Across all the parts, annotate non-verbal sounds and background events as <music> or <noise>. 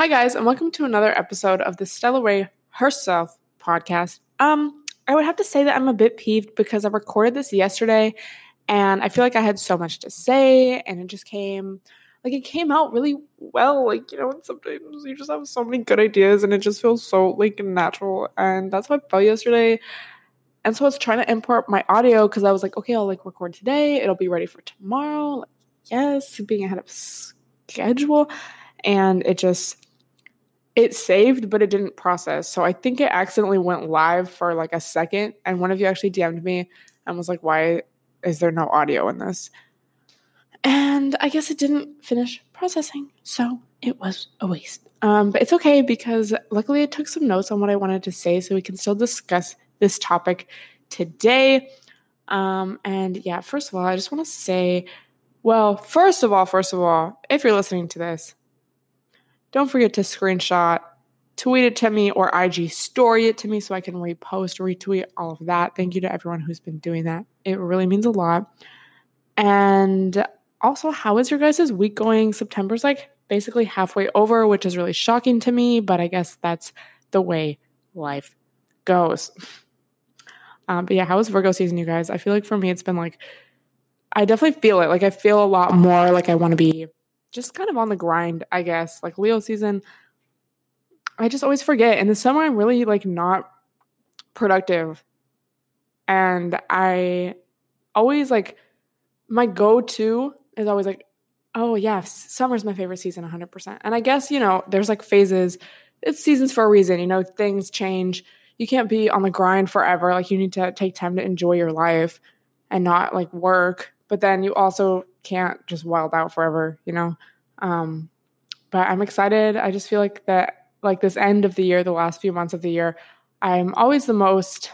Hi guys, and welcome to another episode of the Stella Rae Herself podcast. Um, I would have to say that I'm a bit peeved because I recorded this yesterday and I feel like I had so much to say and it just came like it came out really well. Like, you know, sometimes you just have so many good ideas and it just feels so like natural. And that's how I felt yesterday. And so I was trying to import my audio because I was like, okay, I'll like record today. It'll be ready for tomorrow. Like, yes, being ahead of schedule. And it just it saved, but it didn't process. So I think it accidentally went live for like a second. And one of you actually DM'd me and was like, why is there no audio in this? And I guess it didn't finish processing. So it was a waste. Um, but it's okay because luckily I took some notes on what I wanted to say so we can still discuss this topic today. Um, and yeah, first of all, I just want to say, well, first of all, first of all, if you're listening to this, don't forget to screenshot, tweet it to me, or IG story it to me so I can repost, retweet, all of that. Thank you to everyone who's been doing that. It really means a lot. And also, how is your guys' week going? September's like basically halfway over, which is really shocking to me, but I guess that's the way life goes. Um, but yeah, how is Virgo season, you guys? I feel like for me, it's been like, I definitely feel it. Like, I feel a lot more like I want to be just kind of on the grind, I guess. Like Leo season, I just always forget. In the summer, I'm really like not productive. And I always like my go to is always like, oh, yeah, summer's my favorite season 100%. And I guess, you know, there's like phases, it's seasons for a reason. You know, things change. You can't be on the grind forever. Like, you need to take time to enjoy your life and not like work. But then you also can't just wild out forever, you know? Um, but I'm excited. I just feel like that, like this end of the year, the last few months of the year, I'm always the most,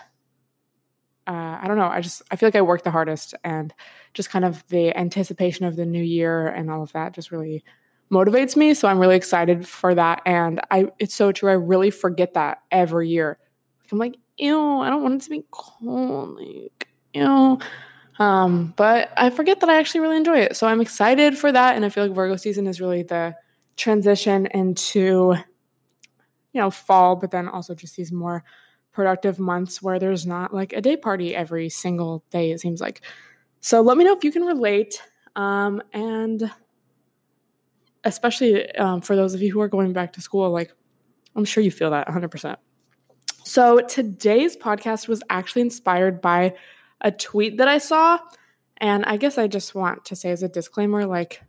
uh, I don't know, I just, I feel like I work the hardest and just kind of the anticipation of the new year and all of that just really motivates me. So I'm really excited for that. And I, it's so true. I really forget that every year. I'm like, ew, I don't want it to be cold. Like, ew. Um, but I forget that I actually really enjoy it. So I'm excited for that. And I feel like Virgo season is really the transition into, you know, fall, but then also just these more productive months where there's not like a day party every single day, it seems like. So let me know if you can relate. Um, and especially um, for those of you who are going back to school, like I'm sure you feel that 100%. So today's podcast was actually inspired by a tweet that I saw. And I guess I just want to say as a disclaimer, like,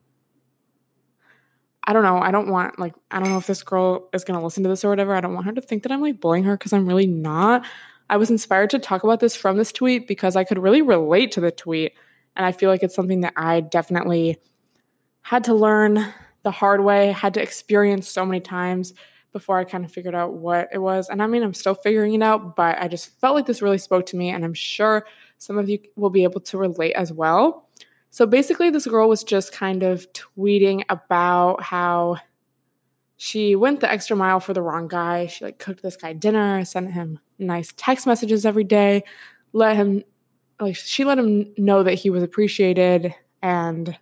I don't know. I don't want, like, I don't know if this girl is going to listen to this or whatever. I don't want her to think that I'm like bullying her because I'm really not. I was inspired to talk about this from this tweet because I could really relate to the tweet. And I feel like it's something that I definitely had to learn the hard way, had to experience so many times before I kind of figured out what it was. And I mean, I'm still figuring it out, but I just felt like this really spoke to me. And I'm sure some of you will be able to relate as well. So basically, this girl was just kind of tweeting about how she went the extra mile for the wrong guy. She like cooked this guy dinner, sent him nice text messages every day, let him like she let him know that he was appreciated and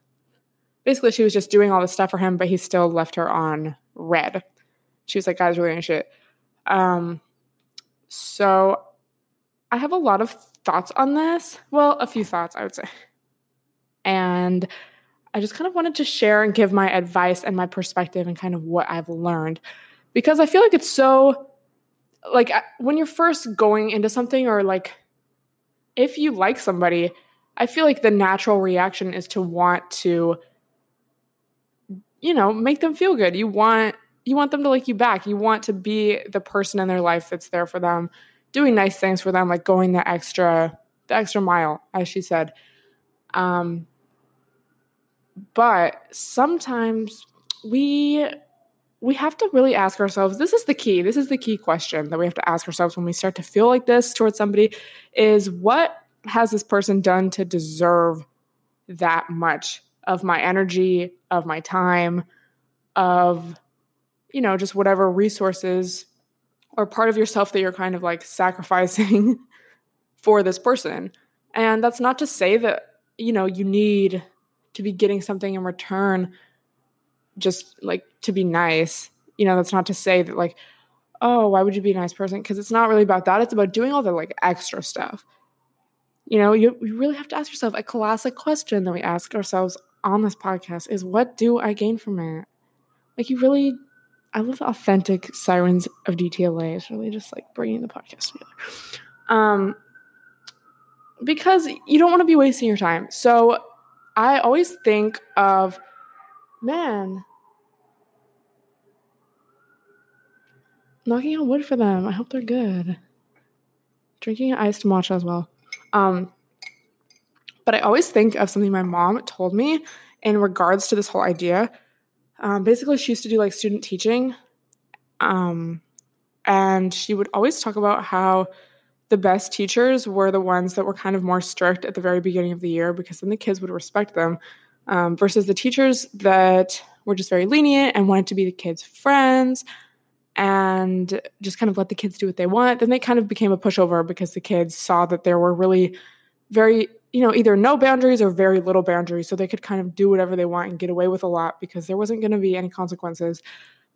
basically she was just doing all this stuff for him, but he still left her on read. She was like, guys, really ain't shit. Um, so I have a lot of thoughts on this. Well, a few thoughts, I would say. And I just kind of wanted to share and give my advice and my perspective and kind of what I've learned because I feel like it's so like when you're first going into something or like if you like somebody, I feel like the natural reaction is to want to you know, make them feel good. You want you want them to like you back. You want to be the person in their life that's there for them doing nice things for them, like going the extra the extra mile, as she said. Um, but sometimes we we have to really ask ourselves this is the key this is the key question that we have to ask ourselves when we start to feel like this towards somebody is what has this person done to deserve that much of my energy of my time of you know just whatever resources or part of yourself that you're kind of like sacrificing <laughs> for this person. And that's not to say that, you know, you need to be getting something in return just like to be nice. you know, that's not to say that like, oh, why would you be a nice person? Because it's not really about that. It's about doing all the like extra stuff. You know, you, you really have to ask yourself a classic question that we ask ourselves on this podcast is what do I gain from it? Like you really I love the authentic sirens of DTLA. It's really just like bringing the podcast together. Um, because you don't want to be wasting your time. So I always think of, man, knocking on wood for them. I hope they're good. Drinking iced matcha as well. Um, but I always think of something my mom told me in regards to this whole idea um, basically, she used to do like student teaching. Um, and she would always talk about how the best teachers were the ones that were kind of more strict at the very beginning of the year because then the kids would respect them um, versus the teachers that were just very lenient and wanted to be the kids' friends and just kind of let the kids do what they want. Then they kind of became a pushover because the kids saw that there were really very you know, either no boundaries or very little boundaries. So they could kind of do whatever they want and get away with a lot because there wasn't going to be any consequences.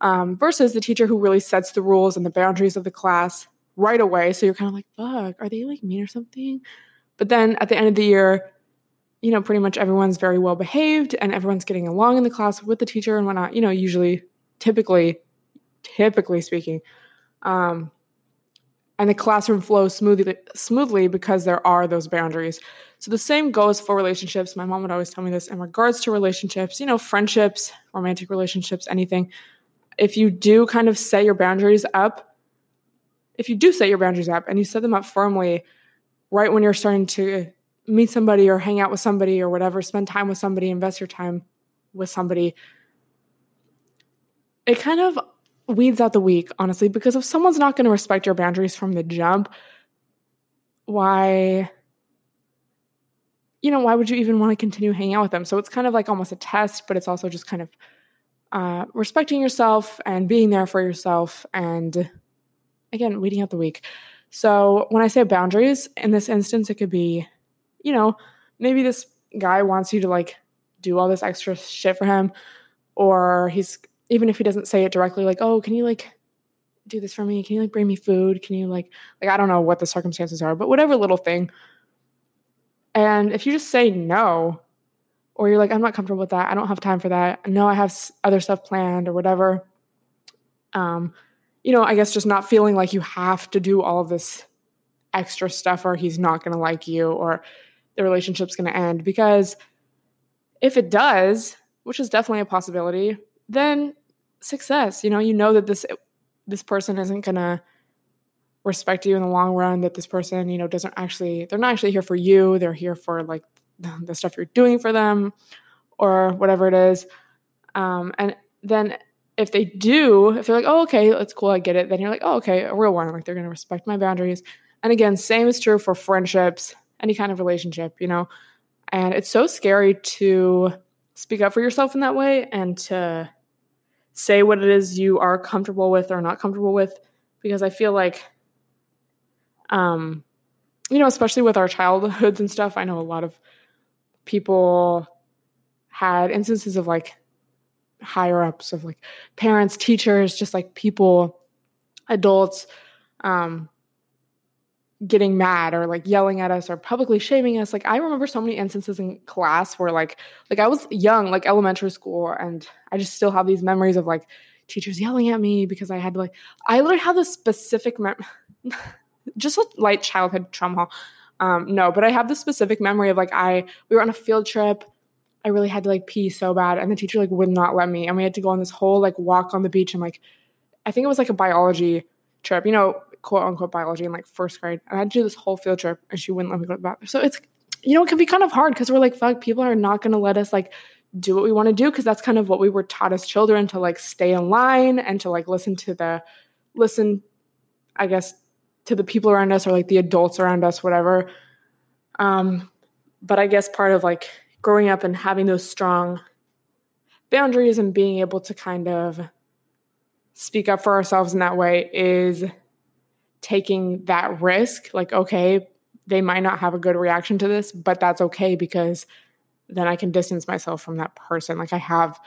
Um, versus the teacher who really sets the rules and the boundaries of the class right away. So you're kind of like, fuck, are they like mean or something? But then at the end of the year, you know, pretty much everyone's very well behaved and everyone's getting along in the class with the teacher and whatnot, you know, usually, typically, typically speaking. Um, and the classroom flows smoothly smoothly because there are those boundaries. So the same goes for relationships. My mom would always tell me this in regards to relationships, you know, friendships, romantic relationships, anything. If you do kind of set your boundaries up, if you do set your boundaries up and you set them up firmly right when you're starting to meet somebody or hang out with somebody or whatever, spend time with somebody, invest your time with somebody, it kind of weeds out the weak, honestly, because if someone's not going to respect your boundaries from the jump, why you know, why would you even want to continue hanging out with them? So it's kind of like almost a test, but it's also just kind of uh, respecting yourself and being there for yourself and again, weeding out the weak. So when I say boundaries, in this instance, it could be, you know, maybe this guy wants you to like do all this extra shit for him, or he's even if he doesn't say it directly, like, oh, can you like do this for me? Can you like bring me food? Can you like like I don't know what the circumstances are, but whatever little thing. And if you just say no, or you're like, I'm not comfortable with that, I don't have time for that. No, I have other stuff planned or whatever. Um, you know, I guess just not feeling like you have to do all of this extra stuff or he's not going to like you or the relationship's going to end because if it does, which is definitely a possibility, then success. You know, you know that this this person isn't gonna respect you in the long run. That this person, you know, doesn't actually they're not actually here for you. They're here for like <laughs> the stuff you're doing for them or whatever it is. Um, and then if they do, if they're like, oh, okay, that's cool, I get it, then you're like, oh, okay, a real one. Like they're gonna respect my boundaries. And again, same is true for friendships, any kind of relationship, you know. And it's so scary to speak up for yourself in that way and to say what it is you are comfortable with or not comfortable with because I feel like um you know especially with our childhoods and stuff I know a lot of people had instances of like higher ups of like parents teachers just like people adults um getting mad or like yelling at us or publicly shaming us. Like i remember so many instances in class where like like i was young like elementary school and i just still have these memories of like teachers yelling at me because i had like i literally have this specific mem- <laughs> just a light childhood trauma um no but i have this specific memory of like i we were on a field trip. I really had to like pee so bad and the teacher like would not let me and we had to go on this whole like walk on the beach and like i think it was like a biology trip you know quote unquote biology in like first grade. And I had to do this whole field trip and she wouldn't let me go to the bathroom. So it's, you know, it can be kind of hard because we're like, fuck, people are not going to let us like do what we want to do because that's kind of what we were taught as children to like stay in line and to like listen to the, listen, I guess, to the people around us or like the adults around us, whatever. Um, but I guess part of like growing up and having those strong boundaries and being able to kind of speak up for ourselves in that way is taking that risk like okay they might not have a good reaction to this but that's okay because then i can distance myself from that person like i have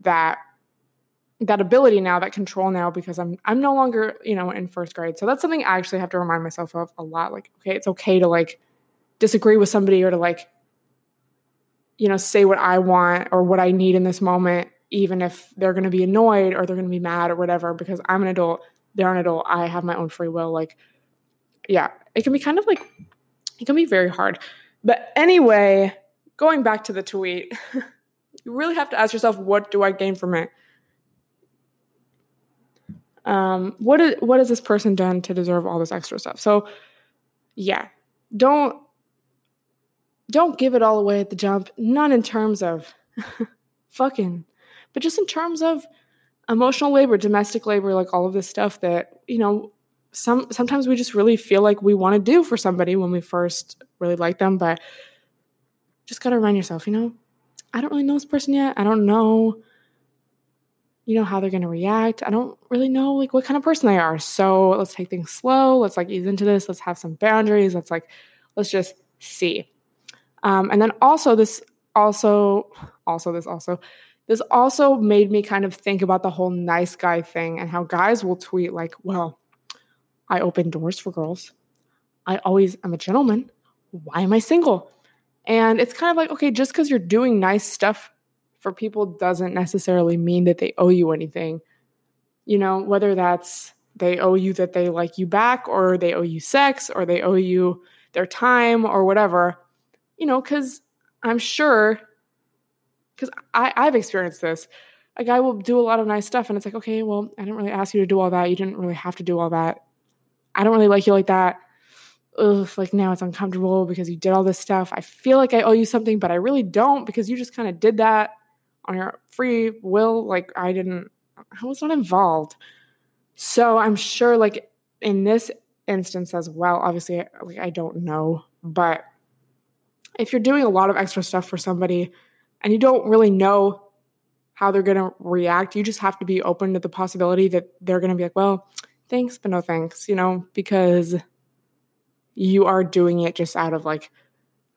that that ability now, that control now, because I'm I'm no longer, you know, in first grade. So that's something I actually have to remind myself of a lot. Like, okay, it's okay to like disagree with somebody or to like, you know, say what I want or what I need in this moment, even if they're gonna be annoyed or they're gonna be mad or whatever, because I'm an adult, they're an adult, I have my own free will. Like, yeah, it can be kind of like it can be very hard. But anyway, going back to the tweet, <laughs> you really have to ask yourself, what do I gain from it? um, what is what has this person done to deserve all this extra stuff? So, yeah, don't don't give it all away at the jump. Not in terms of <laughs> fucking, but just in terms of emotional labor, domestic labor, like all of this stuff that you know. Some sometimes we just really feel like we want to do for somebody when we first really like them, but just gotta remind yourself, you know, I don't really know this person yet. I don't know you know how they're going to react. I don't really know like what kind of person they are. So let's take things slow. Let's like ease into this. Let's have some boundaries. Let's like let's just see. Um, and then also this also also this also this also made me kind of think about the whole nice guy thing and how guys will tweet like well i open doors for girls. I always am a gentleman. Why am i single? And it's kind of like okay just because you're doing nice stuff for people doesn't necessarily mean that they owe you anything. You know, whether that's they owe you that they like you back or they owe you sex or they owe you their time or whatever, you know, because I'm sure, because I've experienced this. A guy will do a lot of nice stuff and it's like, okay, well, I didn't really ask you to do all that. You didn't really have to do all that. I don't really like you like that. Ugh, like now it's uncomfortable because you did all this stuff. I feel like I owe you something, but I really don't because you just kind of did that on your free will. Like I didn't, I was not involved. So I'm sure, like in this instance as well, obviously, like I don't know, but if you're doing a lot of extra stuff for somebody and you don't really know how they're going to react, you just have to be open to the possibility that they're going to be like, well, thanks, but no thanks, you know, because you are doing it just out of like,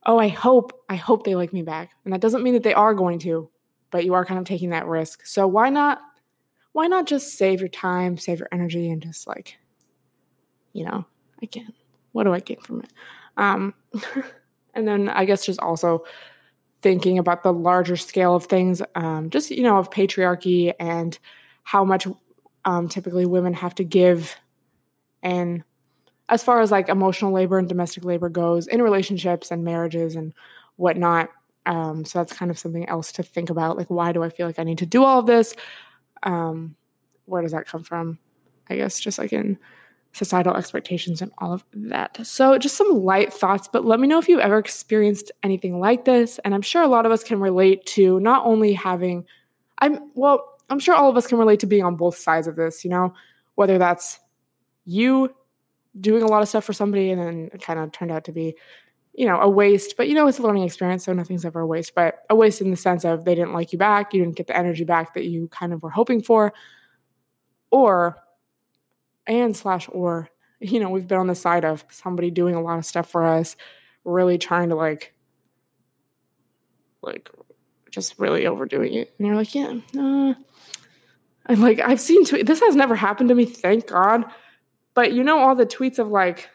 oh, I hope, I hope they like me back. And that doesn't mean that they are going to, but you are kind of taking that risk. So why not why not just save your time, save your energy and just like you know, again, what do I get from it? Um <laughs> and then I guess just also thinking about the larger scale of things, um, just you know, of patriarchy and how much um, typically women have to give, and as far as like emotional labor and domestic labor goes in relationships and marriages and whatnot. Um, so that's kind of something else to think about. Like, why do I feel like I need to do all of this? Um, where does that come from? I guess just like in societal expectations and all of that. So, just some light thoughts, but let me know if you've ever experienced anything like this. And I'm sure a lot of us can relate to not only having, I'm, well, I'm sure all of us can relate to being on both sides of this, you know, whether that's you doing a lot of stuff for somebody and then it kind of turned out to be you know, a waste, but you know, it's a learning experience, so nothing's ever a waste, but a waste in the sense of they didn't like you back, you didn't get the energy back that you kind of were hoping for, or, and slash, or, you know, we've been on the side of somebody doing a lot of stuff for us, really trying to like, like, just really overdoing it. And you're like, yeah, uh, and like, I've seen, tweet- this has never happened to me, thank God. But you know, all the tweets of like,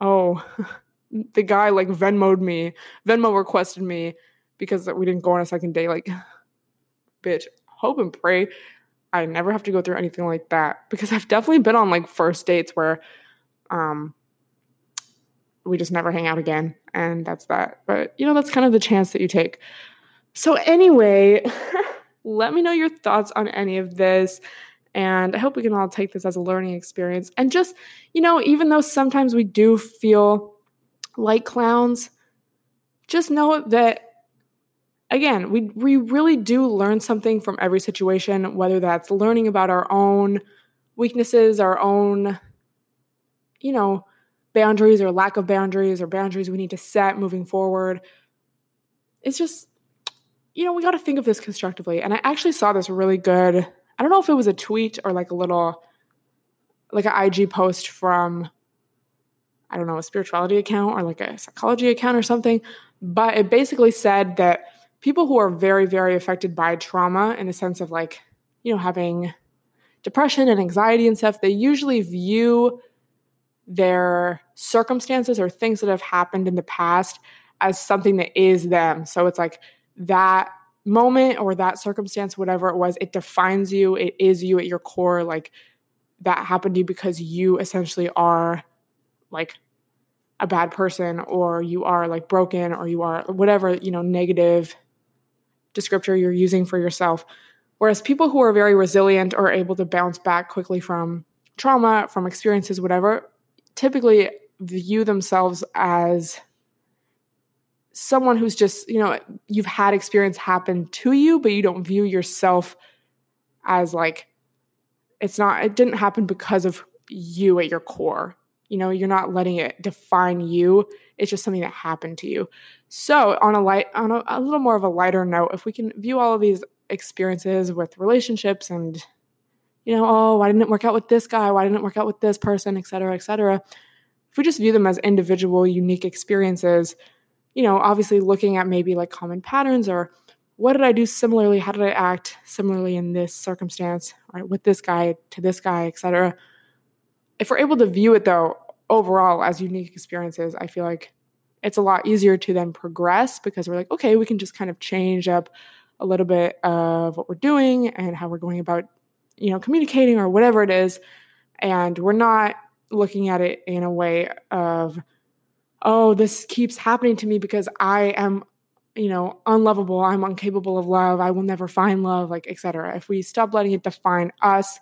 oh, <laughs> the guy like Venmoed me, Venmo requested me because we didn't go on a second date. Like, <sighs> bitch, hope and pray I never have to go through anything like that because I've definitely been on like first dates where um we just never hang out again and that's that. But you know, that's kind of the chance that you take. So anyway, <laughs> let me know your thoughts on any of this. And I hope we can all take this as a learning experience. And just, you know, even though sometimes we do feel like clowns, just know that again, we we really do learn something from every situation, whether that's learning about our own weaknesses, our own you know, boundaries or lack of boundaries or boundaries we need to set moving forward. It's just you know, we got to think of this constructively. And I actually saw this really good. I don't know if it was a tweet or like a little like an IG post from I don't know, a spirituality account or like a psychology account or something. But it basically said that people who are very, very affected by trauma in the sense of like, you know, having depression and anxiety and stuff, they usually view their circumstances or things that have happened in the past as something that is them. So it's like that moment or that circumstance, whatever it was, it defines you. It is you at your core. Like that happened to you because you essentially are like a bad person or you are like broken or you are whatever, you know, negative descriptor you're using for yourself. Whereas people who are very resilient or able to bounce back quickly from trauma, from experiences, whatever, typically view themselves as someone who's just, you know, you've had experience happen to you, but you don't view yourself as like, it's not, it didn't happen because of you at your core. You know, you're not letting it define you. It's just something that happened to you. So, on a light, on a, a little more of a lighter note, if we can view all of these experiences with relationships and, you know, oh, why didn't it work out with this guy? Why didn't it work out with this person, et cetera, et cetera. If we just view them as individual, unique experiences, you know, obviously looking at maybe like common patterns or what did I do similarly? How did I act similarly in this circumstance, right, with this guy to this guy, etc. If we're able to view it though overall as unique experiences, I feel like it's a lot easier to then progress because we're like, okay, we can just kind of change up a little bit of what we're doing and how we're going about, you know, communicating or whatever it is. And we're not looking at it in a way of, oh, this keeps happening to me because I am, you know, unlovable. I'm incapable of love. I will never find love, like, etc. If we stop letting it define us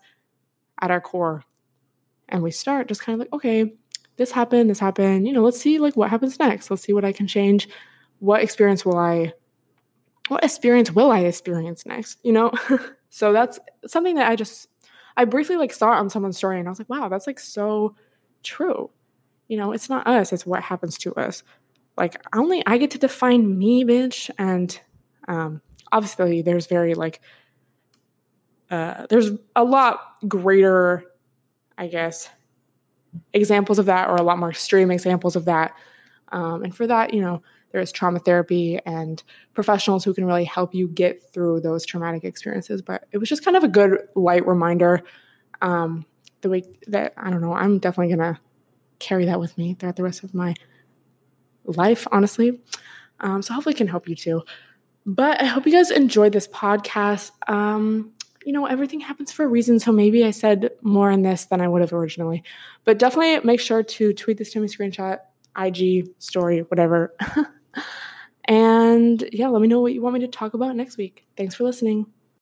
at our core and we start just kind of like, okay, this happened, this happened, you know, let's see like what happens next. Let's see what I can change. What experience will I what experience will I experience next? You know? <laughs> so that's something that I just I briefly like saw on someone's story and I was like, wow, that's like so true you know, it's not us, it's what happens to us. Like only I get to define me, bitch. And um obviously there's very like uh there's a lot greater, I guess, examples of that or a lot more extreme examples of that. Um, and for that, you know, there's trauma therapy and professionals who can really help you get through those traumatic experiences. But it was just kind of a good light reminder. Um, the way that I don't know, I'm definitely gonna carry that with me throughout the rest of my life, honestly. Um, so hopefully, can help you too. But I hope you guys enjoyed this podcast. Um, you know, everything happens for a reason. So maybe I said more in this than I would have originally. But definitely make sure to tweet this to me, screenshot, IG, story, whatever. <laughs> and yeah, let me know what you want me to talk about next week. Thanks for listening.